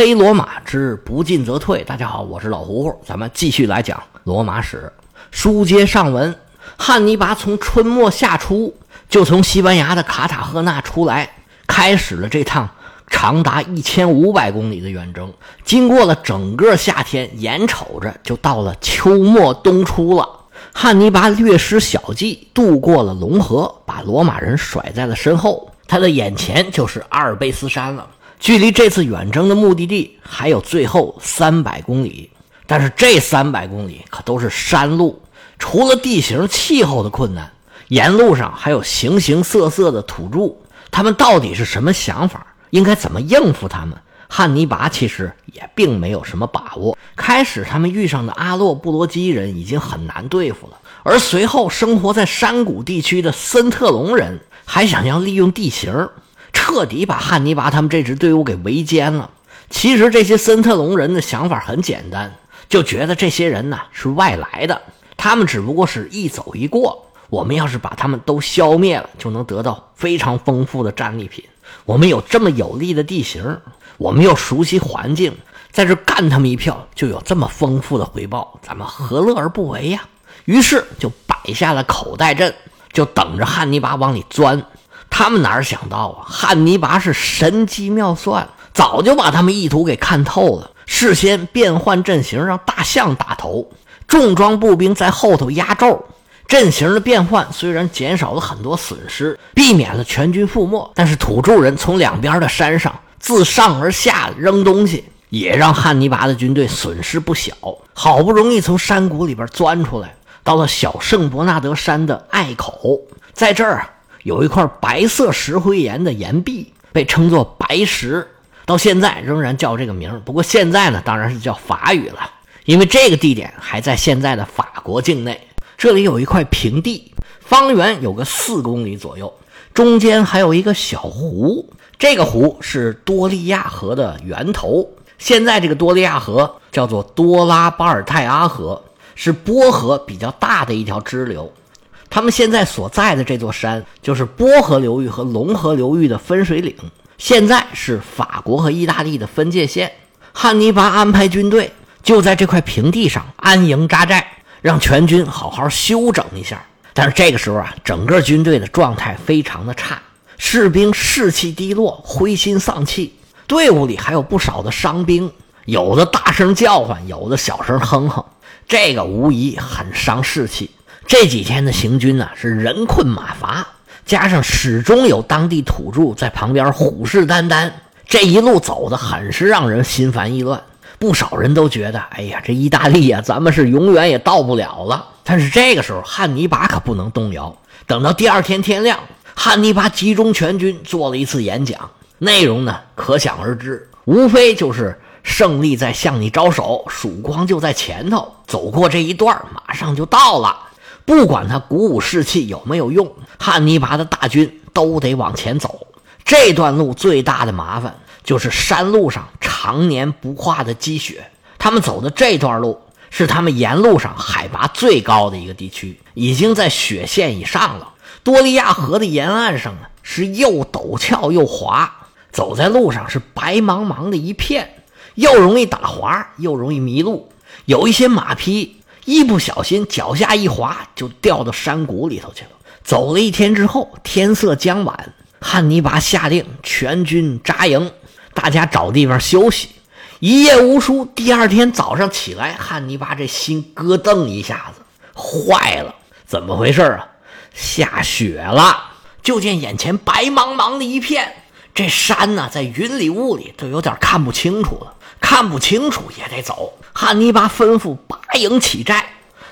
黑罗马之不进则退。大家好，我是老胡胡，咱们继续来讲罗马史。书接上文，汉尼拔从春末夏初就从西班牙的卡塔赫纳出来，开始了这趟长达一千五百公里的远征。经过了整个夏天，眼瞅着就到了秋末冬初了。汉尼拔略施小计，渡过了龙河，把罗马人甩在了身后。他的眼前就是阿尔卑斯山了。距离这次远征的目的地还有最后三百公里，但是这三百公里可都是山路，除了地形气候的困难，沿路上还有形形色色的土著。他们到底是什么想法？应该怎么应付他们？汉尼拔其实也并没有什么把握。开始他们遇上的阿洛布罗基人已经很难对付了，而随后生活在山谷地区的森特隆人还想要利用地形。彻底把汉尼拔他们这支队伍给围歼了。其实这些森特隆人的想法很简单，就觉得这些人呢是外来的，他们只不过是一走一过。我们要是把他们都消灭了，就能得到非常丰富的战利品。我们有这么有利的地形，我们又熟悉环境，在这干他们一票，就有这么丰富的回报，咱们何乐而不为呀？于是就摆下了口袋阵，就等着汉尼拔往里钻。他们哪想到啊，汉尼拔是神机妙算，早就把他们意图给看透了。事先变换阵型，让大象打头，重装步兵在后头压轴。阵型的变换虽然减少了很多损失，避免了全军覆没，但是土著人从两边的山上自上而下扔东西，也让汉尼拔的军队损失不小。好不容易从山谷里边钻出来，到了小圣伯纳德山的隘口，在这儿。有一块白色石灰岩的岩壁，被称作白石，到现在仍然叫这个名不过现在呢，当然是叫法语了，因为这个地点还在现在的法国境内。这里有一块平地，方圆有个四公里左右，中间还有一个小湖，这个湖是多利亚河的源头。现在这个多利亚河叫做多拉巴尔泰阿河，是波河比较大的一条支流。他们现在所在的这座山，就是波河流域和龙河流域的分水岭，现在是法国和意大利的分界线。汉尼拔安排军队就在这块平地上安营扎寨，让全军好好休整一下。但是这个时候啊，整个军队的状态非常的差，士兵士气低落，灰心丧气，队伍里还有不少的伤兵，有的大声叫唤，有的小声哼哼，这个无疑很伤士气。这几天的行军呢，是人困马乏，加上始终有当地土著在旁边虎视眈眈，这一路走的很是让人心烦意乱。不少人都觉得，哎呀，这意大利呀，咱们是永远也到不了了。但是这个时候，汉尼拔可不能动摇。等到第二天天亮，汉尼拔集中全军做了一次演讲，内容呢可想而知，无非就是胜利在向你招手，曙光就在前头，走过这一段，马上就到了。不管他鼓舞士气有没有用，汉尼拔的大军都得往前走。这段路最大的麻烦就是山路上常年不化的积雪。他们走的这段路是他们沿路上海拔最高的一个地区，已经在雪线以上了。多利亚河的沿岸上呢是又陡峭又滑，走在路上是白茫茫的一片，又容易打滑，又容易迷路。有一些马匹。一不小心，脚下一滑，就掉到山谷里头去了。走了一天之后，天色将晚，汉尼拔下令全军扎营，大家找地方休息。一夜无书，第二天早上起来，汉尼拔这心咯噔一下子，坏了，怎么回事啊？下雪了！就见眼前白茫茫的一片，这山呢，在云里雾里，都有点看不清楚了。看不清楚也得走。汉尼拔吩咐拔营起寨，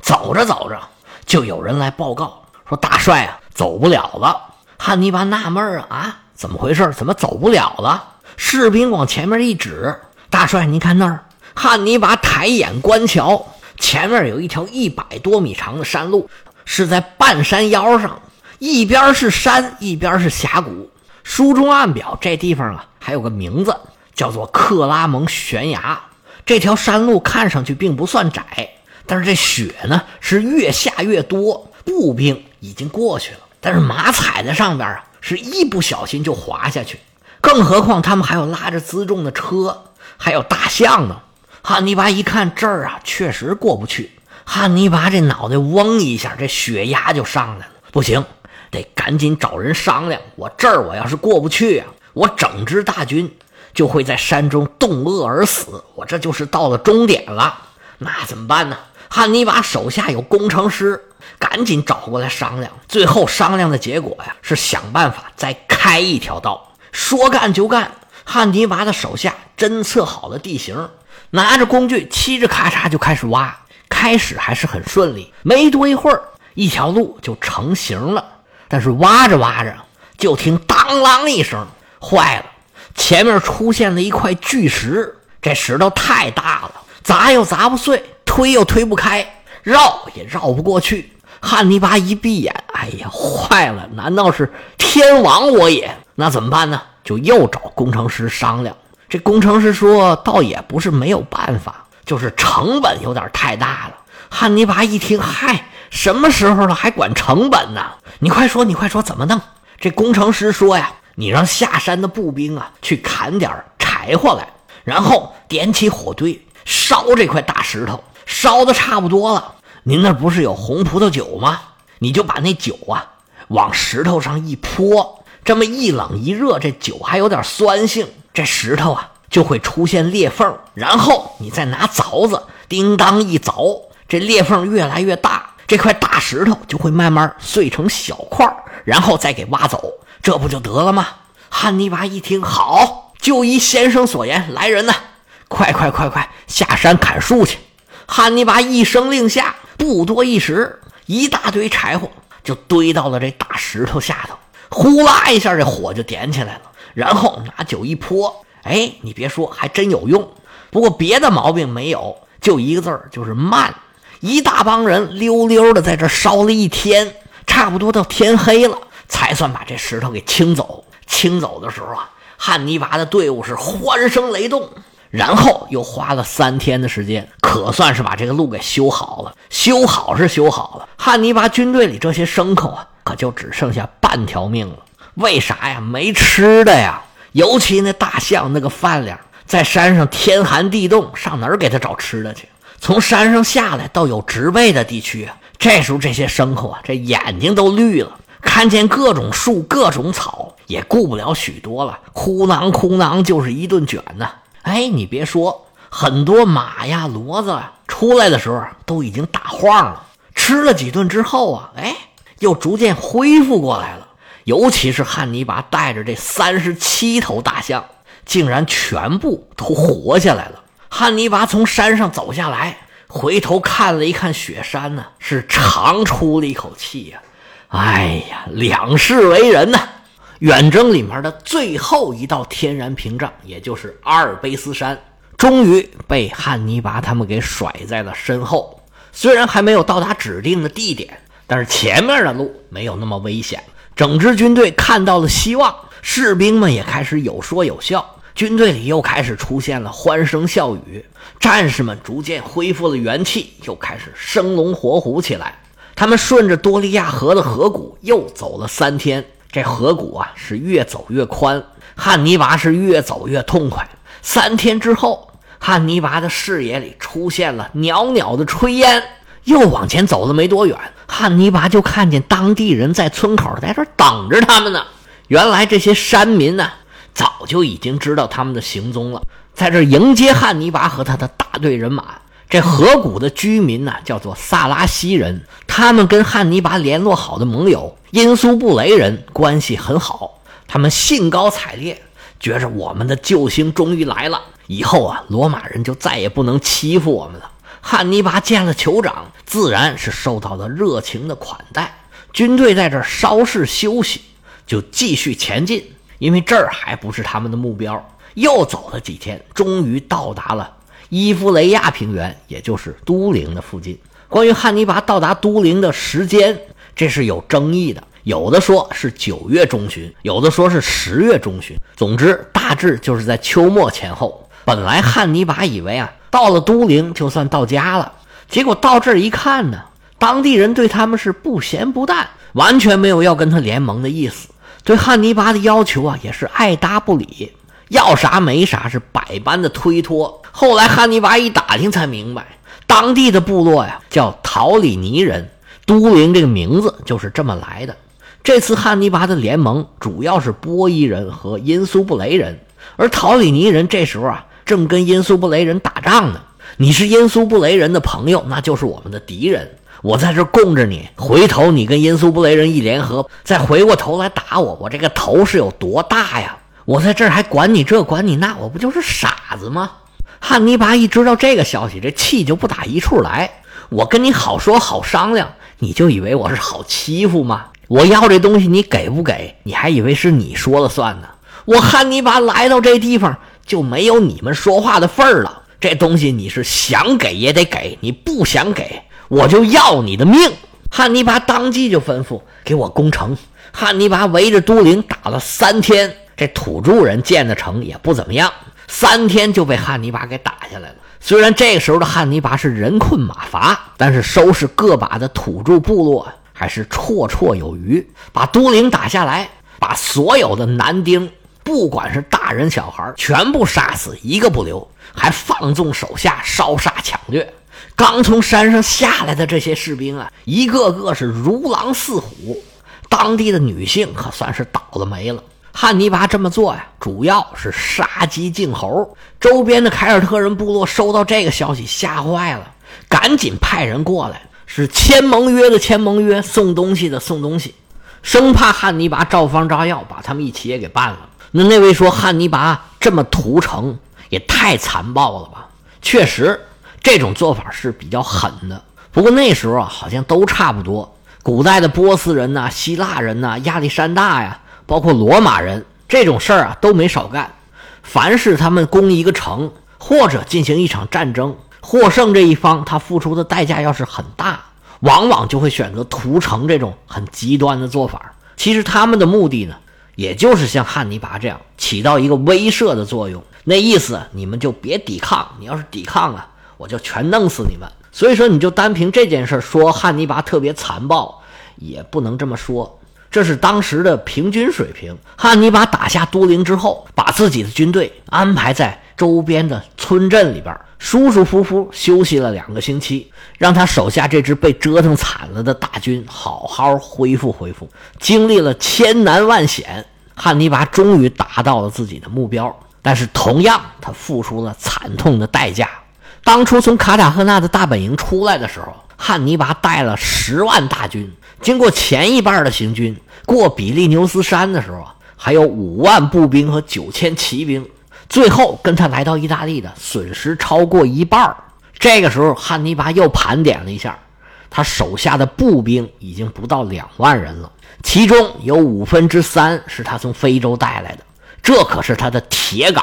走着走着，就有人来报告说：“大帅啊，走不了了。”汉尼拔纳闷啊啊，怎么回事？怎么走不了了？士兵往前面一指：“大帅，您看那儿。”汉尼拔抬眼观瞧，前面有一条一百多米长的山路，是在半山腰上，一边是山，一边是峡谷。书中暗表，这地方啊，还有个名字。叫做克拉蒙悬崖，这条山路看上去并不算窄，但是这雪呢是越下越多，步兵已经过去了，但是马踩在上边啊，是一不小心就滑下去，更何况他们还有拉着辎重的车。还有大象呢。汉尼拔一看这儿啊，确实过不去。汉尼拔这脑袋嗡一下，这血压就上来了。不行，得赶紧找人商量。我这儿我要是过不去啊，我整支大军就会在山中冻饿而死。我这就是到了终点了。那怎么办呢？汉尼拔手下有工程师，赶紧找过来商量。最后商量的结果呀，是想办法再开一条道。说干就干，汉尼拔的手下侦测好了地形，拿着工具，嘁哧咔嚓就开始挖。开始还是很顺利，没多一会儿，一条路就成型了。但是挖着挖着，就听当啷一声，坏了！前面出现了一块巨石，这石头太大了，砸又砸不碎，推又推不开，绕也绕不过去。汉尼拔一闭眼，哎呀，坏了！难道是天亡我也？那怎么办呢？就又找工程师商量。这工程师说，倒也不是没有办法。就是成本有点太大了。汉尼拔一听，嗨，什么时候了还管成本呢？你快说，你快说，怎么弄？这工程师说呀，你让下山的步兵啊去砍点柴火来，然后点起火堆烧这块大石头，烧的差不多了。您那不是有红葡萄酒吗？你就把那酒啊往石头上一泼，这么一冷一热，这酒还有点酸性，这石头啊。就会出现裂缝，然后你再拿凿子叮当一凿，这裂缝越来越大，这块大石头就会慢慢碎成小块然后再给挖走，这不就得了吗？汉尼拔一听，好，就依先生所言，来人呐，快快快快下山砍树去！汉尼拔一声令下，不多一时，一大堆柴火就堆到了这大石头下头，呼啦一下，这火就点起来了，然后拿酒一泼。哎，你别说，还真有用。不过别的毛病没有，就一个字儿，就是慢。一大帮人溜溜的在这烧了一天，差不多到天黑了，才算把这石头给清走。清走的时候啊，汉尼拔的队伍是欢声雷动，然后又花了三天的时间，可算是把这个路给修好了。修好是修好了，汉尼拔军队里这些牲口啊，可就只剩下半条命了。为啥呀？没吃的呀。尤其那大象那个饭量，在山上天寒地冻，上哪儿给他找吃的去？从山上下来到有植被的地区啊，这时候这些牲口啊，这眼睛都绿了，看见各种树、各种草，也顾不了许多了，哭囊哭囊就是一顿卷呐。哎，你别说，很多马呀、骡子啊，出来的时候都已经打晃了，吃了几顿之后啊，哎，又逐渐恢复过来了。尤其是汉尼拔带着这三十七头大象，竟然全部都活下来了。汉尼拔从山上走下来，回头看了一看雪山呢，是长出了一口气呀。哎呀，两世为人呐！远征里面的最后一道天然屏障，也就是阿尔卑斯山，终于被汉尼拔他们给甩在了身后。虽然还没有到达指定的地点，但是前面的路没有那么危险。整支军队看到了希望，士兵们也开始有说有笑，军队里又开始出现了欢声笑语，战士们逐渐恢复了元气，又开始生龙活虎起来。他们顺着多利亚河的河谷又走了三天，这河谷啊是越走越宽，汉尼拔是越走越痛快。三天之后，汉尼拔的视野里出现了袅袅的炊烟。又往前走了没多远，汉尼拔就看见当地人在村口在这等着他们呢。原来这些山民呢，早就已经知道他们的行踪了，在这迎接汉尼拔和他的大队人马。这河谷的居民呢，叫做萨拉西人，他们跟汉尼拔联络好的盟友因苏布雷人关系很好，他们兴高采烈，觉着我们的救星终于来了，以后啊，罗马人就再也不能欺负我们了。汉尼拔见了酋长，自然是受到了热情的款待。军队在这稍事休息，就继续前进，因为这儿还不是他们的目标。又走了几天，终于到达了伊夫雷亚平原，也就是都灵的附近。关于汉尼拔到达都灵的时间，这是有争议的，有的说是九月中旬，有的说是十月中旬。总之，大致就是在秋末前后。本来汉尼拔以为啊。到了都灵，就算到家了。结果到这儿一看呢，当地人对他们是不咸不淡，完全没有要跟他联盟的意思。对汉尼拔的要求啊，也是爱答不理。要啥没啥，是百般的推脱。后来汉尼拔一打听才明白，当地的部落呀叫陶里尼人，都灵这个名字就是这么来的。这次汉尼拔的联盟主要是波伊人和因苏布雷人，而陶里尼人这时候啊正跟因苏布雷人打仗呢。你是因苏布雷人的朋友，那就是我们的敌人。我在这供着你，回头你跟因苏布雷人一联合，再回过头来打我，我这个头是有多大呀？我在这儿还管你这管你那，我不就是傻子吗？汉尼拔一知道这个消息，这气就不打一处来。我跟你好说好商量，你就以为我是好欺负吗？我要这东西，你给不给？你还以为是你说了算呢？我汉尼拔来到这地方就没有你们说话的份儿了。这东西你是想给也得给，你不想给。我就要你的命！汉尼拔当即就吩咐给我攻城。汉尼拔围着都灵打了三天，这土著人建的城也不怎么样，三天就被汉尼拔给打下来了。虽然这个时候的汉尼拔是人困马乏，但是收拾个把的土著部落还是绰绰有余。把都灵打下来，把所有的男丁，不管是大人小孩，全部杀死，一个不留，还放纵手下烧杀抢掠。刚从山上下来的这些士兵啊，一个个是如狼似虎，当地的女性可算是倒了霉了。汉尼拔这么做呀，主要是杀鸡儆猴。周边的凯尔特人部落收到这个消息，吓坏了，赶紧派人过来，是签盟约的签盟约，送东西的送东西，生怕汉尼拔照方照药把他们一起也给办了。那那位说汉尼拔这么屠城也太残暴了吧？确实。这种做法是比较狠的，不过那时候啊，好像都差不多。古代的波斯人呐、希腊人呐、亚历山大呀，包括罗马人，这种事儿啊都没少干。凡是他们攻一个城或者进行一场战争，获胜这一方他付出的代价要是很大，往往就会选择屠城这种很极端的做法。其实他们的目的呢，也就是像汉尼拔这样，起到一个威慑的作用。那意思，你们就别抵抗，你要是抵抗啊。我就全弄死你们！所以说，你就单凭这件事说汉尼拔特别残暴，也不能这么说。这是当时的平均水平。汉尼拔打下都灵之后，把自己的军队安排在周边的村镇里边，舒舒服服休息了两个星期，让他手下这支被折腾惨了的大军好好恢复恢复。经历了千难万险，汉尼拔终于达到了自己的目标，但是同样，他付出了惨痛的代价。当初从卡塔赫纳的大本营出来的时候，汉尼拔带了十万大军，经过前一半的行军，过比利牛斯山的时候啊还有五万步兵和九千骑兵，最后跟他来到意大利的损失超过一半。这个时候，汉尼拔又盘点了一下，他手下的步兵已经不到两万人了，其中有五分之三是他从非洲带来的，这可是他的铁杆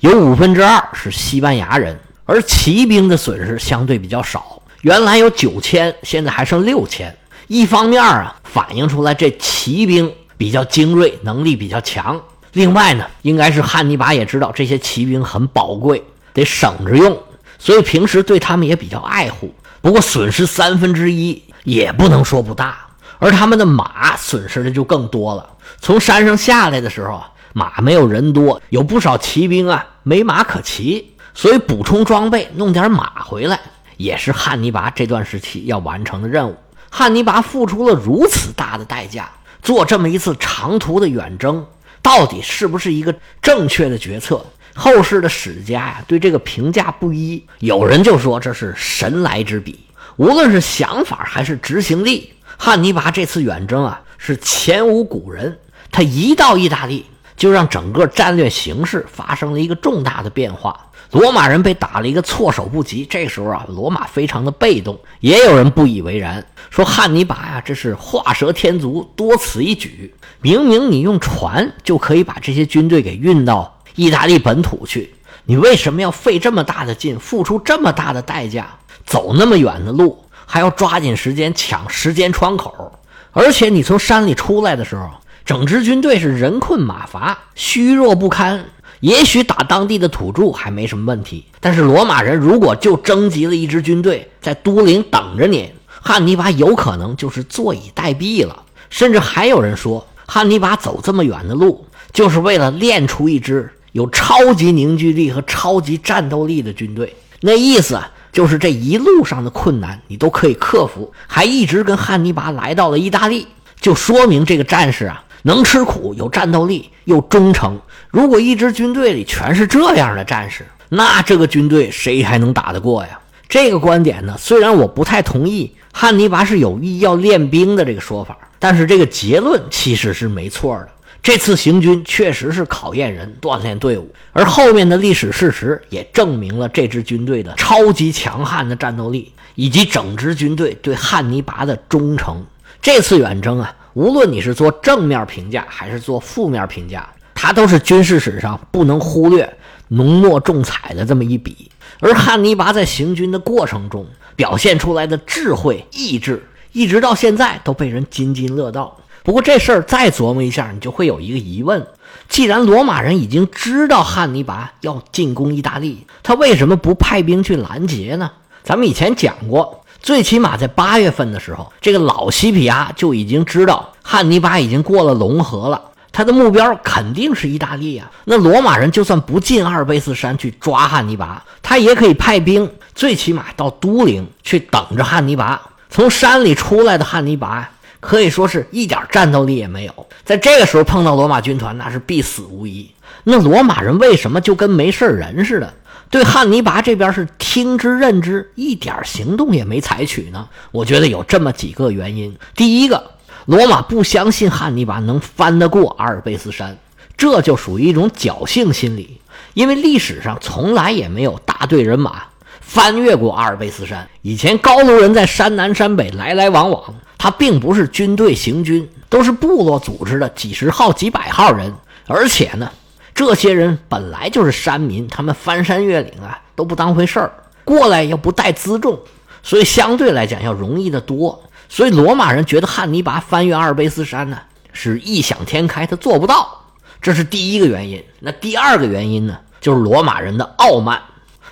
有五分之二是西班牙人。而骑兵的损失相对比较少，原来有九千，现在还剩六千。一方面啊，反映出来这骑兵比较精锐，能力比较强；另外呢，应该是汉尼拔也知道这些骑兵很宝贵，得省着用，所以平时对他们也比较爱护。不过损失三分之一也不能说不大，而他们的马损失的就更多了。从山上下来的时候，马没有人多，有不少骑兵啊没马可骑。所以补充装备，弄点马回来，也是汉尼拔这段时期要完成的任务。汉尼拔付出了如此大的代价，做这么一次长途的远征，到底是不是一个正确的决策？后世的史家呀，对这个评价不一。有人就说这是神来之笔，无论是想法还是执行力，汉尼拔这次远征啊，是前无古人。他一到意大利，就让整个战略形势发生了一个重大的变化。罗马人被打了一个措手不及，这时候啊，罗马非常的被动。也有人不以为然，说汉尼拔呀，这是画蛇添足，多此一举。明明你用船就可以把这些军队给运到意大利本土去，你为什么要费这么大的劲，付出这么大的代价，走那么远的路，还要抓紧时间抢时间窗口？而且你从山里出来的时候，整支军队是人困马乏，虚弱不堪。也许打当地的土著还没什么问题，但是罗马人如果就征集了一支军队在都灵等着你，汉尼拔有可能就是坐以待毙了。甚至还有人说，汉尼拔走这么远的路，就是为了练出一支有超级凝聚力和超级战斗力的军队。那意思，就是这一路上的困难你都可以克服，还一直跟汉尼拔来到了意大利，就说明这个战士啊能吃苦、有战斗力又忠诚。如果一支军队里全是这样的战士，那这个军队谁还能打得过呀？这个观点呢，虽然我不太同意汉尼拔是有意要练兵的这个说法，但是这个结论其实是没错的。这次行军确实是考验人、锻炼队伍，而后面的历史事实也证明了这支军队的超级强悍的战斗力，以及整支军队对汉尼拔的忠诚。这次远征啊，无论你是做正面评价还是做负面评价，它都是军事史上不能忽略、浓墨重彩的这么一笔。而汉尼拔在行军的过程中表现出来的智慧、意志，一直到现在都被人津津乐道。不过这事儿再琢磨一下，你就会有一个疑问：既然罗马人已经知道汉尼拔要进攻意大利，他为什么不派兵去拦截呢？咱们以前讲过，最起码在八月份的时候，这个老西皮亚就已经知道汉尼拔已经过了龙河了，他的目标肯定是意大利啊。那罗马人就算不进阿尔卑斯山去抓汉尼拔，他也可以派兵，最起码到都灵去等着汉尼拔。从山里出来的汉尼拔。可以说是一点战斗力也没有，在这个时候碰到罗马军团，那是必死无疑。那罗马人为什么就跟没事人似的，对汉尼拔这边是听之任之，一点行动也没采取呢？我觉得有这么几个原因。第一个，罗马不相信汉尼拔能翻得过阿尔卑斯山，这就属于一种侥幸心理，因为历史上从来也没有大队人马翻越过阿尔卑斯山。以前高卢人在山南山北来来往往。他并不是军队行军，都是部落组织的几十号、几百号人，而且呢，这些人本来就是山民，他们翻山越岭啊都不当回事儿，过来又不带辎重，所以相对来讲要容易得多。所以罗马人觉得汉尼拔翻越阿尔卑斯山呢是异想天开，他做不到，这是第一个原因。那第二个原因呢，就是罗马人的傲慢。《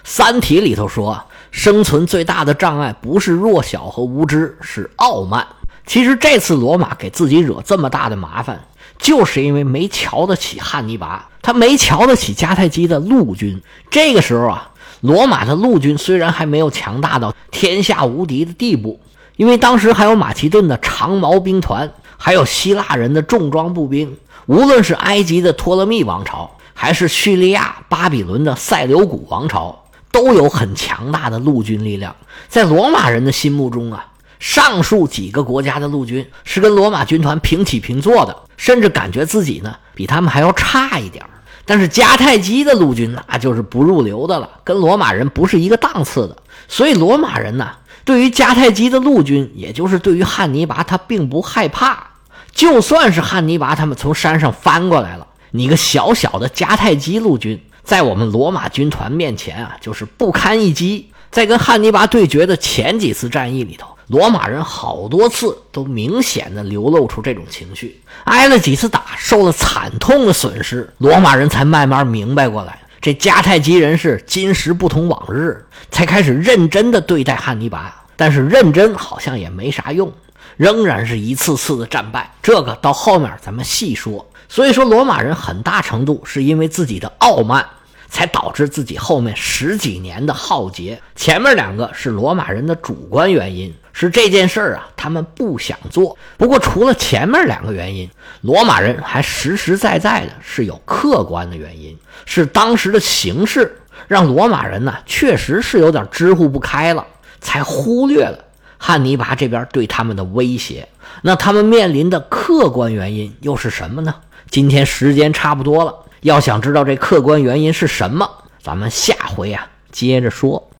三体》里头说，生存最大的障碍不是弱小和无知，是傲慢。其实这次罗马给自己惹这么大的麻烦，就是因为没瞧得起汉尼拔，他没瞧得起迦太基的陆军。这个时候啊，罗马的陆军虽然还没有强大到天下无敌的地步，因为当时还有马其顿的长矛兵团，还有希腊人的重装步兵。无论是埃及的托勒密王朝，还是叙利亚、巴比伦的塞琉古王朝，都有很强大的陆军力量。在罗马人的心目中啊。上述几个国家的陆军是跟罗马军团平起平坐的，甚至感觉自己呢比他们还要差一点但是迦太基的陆军那就是不入流的了，跟罗马人不是一个档次的。所以罗马人呢，对于迦太基的陆军，也就是对于汉尼拔，他并不害怕。就算是汉尼拔他们从山上翻过来了，你个小小的迦太基陆军，在我们罗马军团面前啊，就是不堪一击。在跟汉尼拔对决的前几次战役里头。罗马人好多次都明显的流露出这种情绪，挨了几次打，受了惨痛的损失，罗马人才慢慢明白过来，这迦太基人是今时不同往日，才开始认真的对待汉尼拔。但是认真好像也没啥用，仍然是一次次的战败。这个到后面咱们细说。所以说，罗马人很大程度是因为自己的傲慢。才导致自己后面十几年的浩劫。前面两个是罗马人的主观原因，是这件事儿啊，他们不想做。不过除了前面两个原因，罗马人还实实在在的是有客观的原因，是当时的形势让罗马人呢确实是有点支呼不开了，才忽略了汉尼拔这边对他们的威胁。那他们面临的客观原因又是什么呢？今天时间差不多了。要想知道这客观原因是什么，咱们下回啊接着说。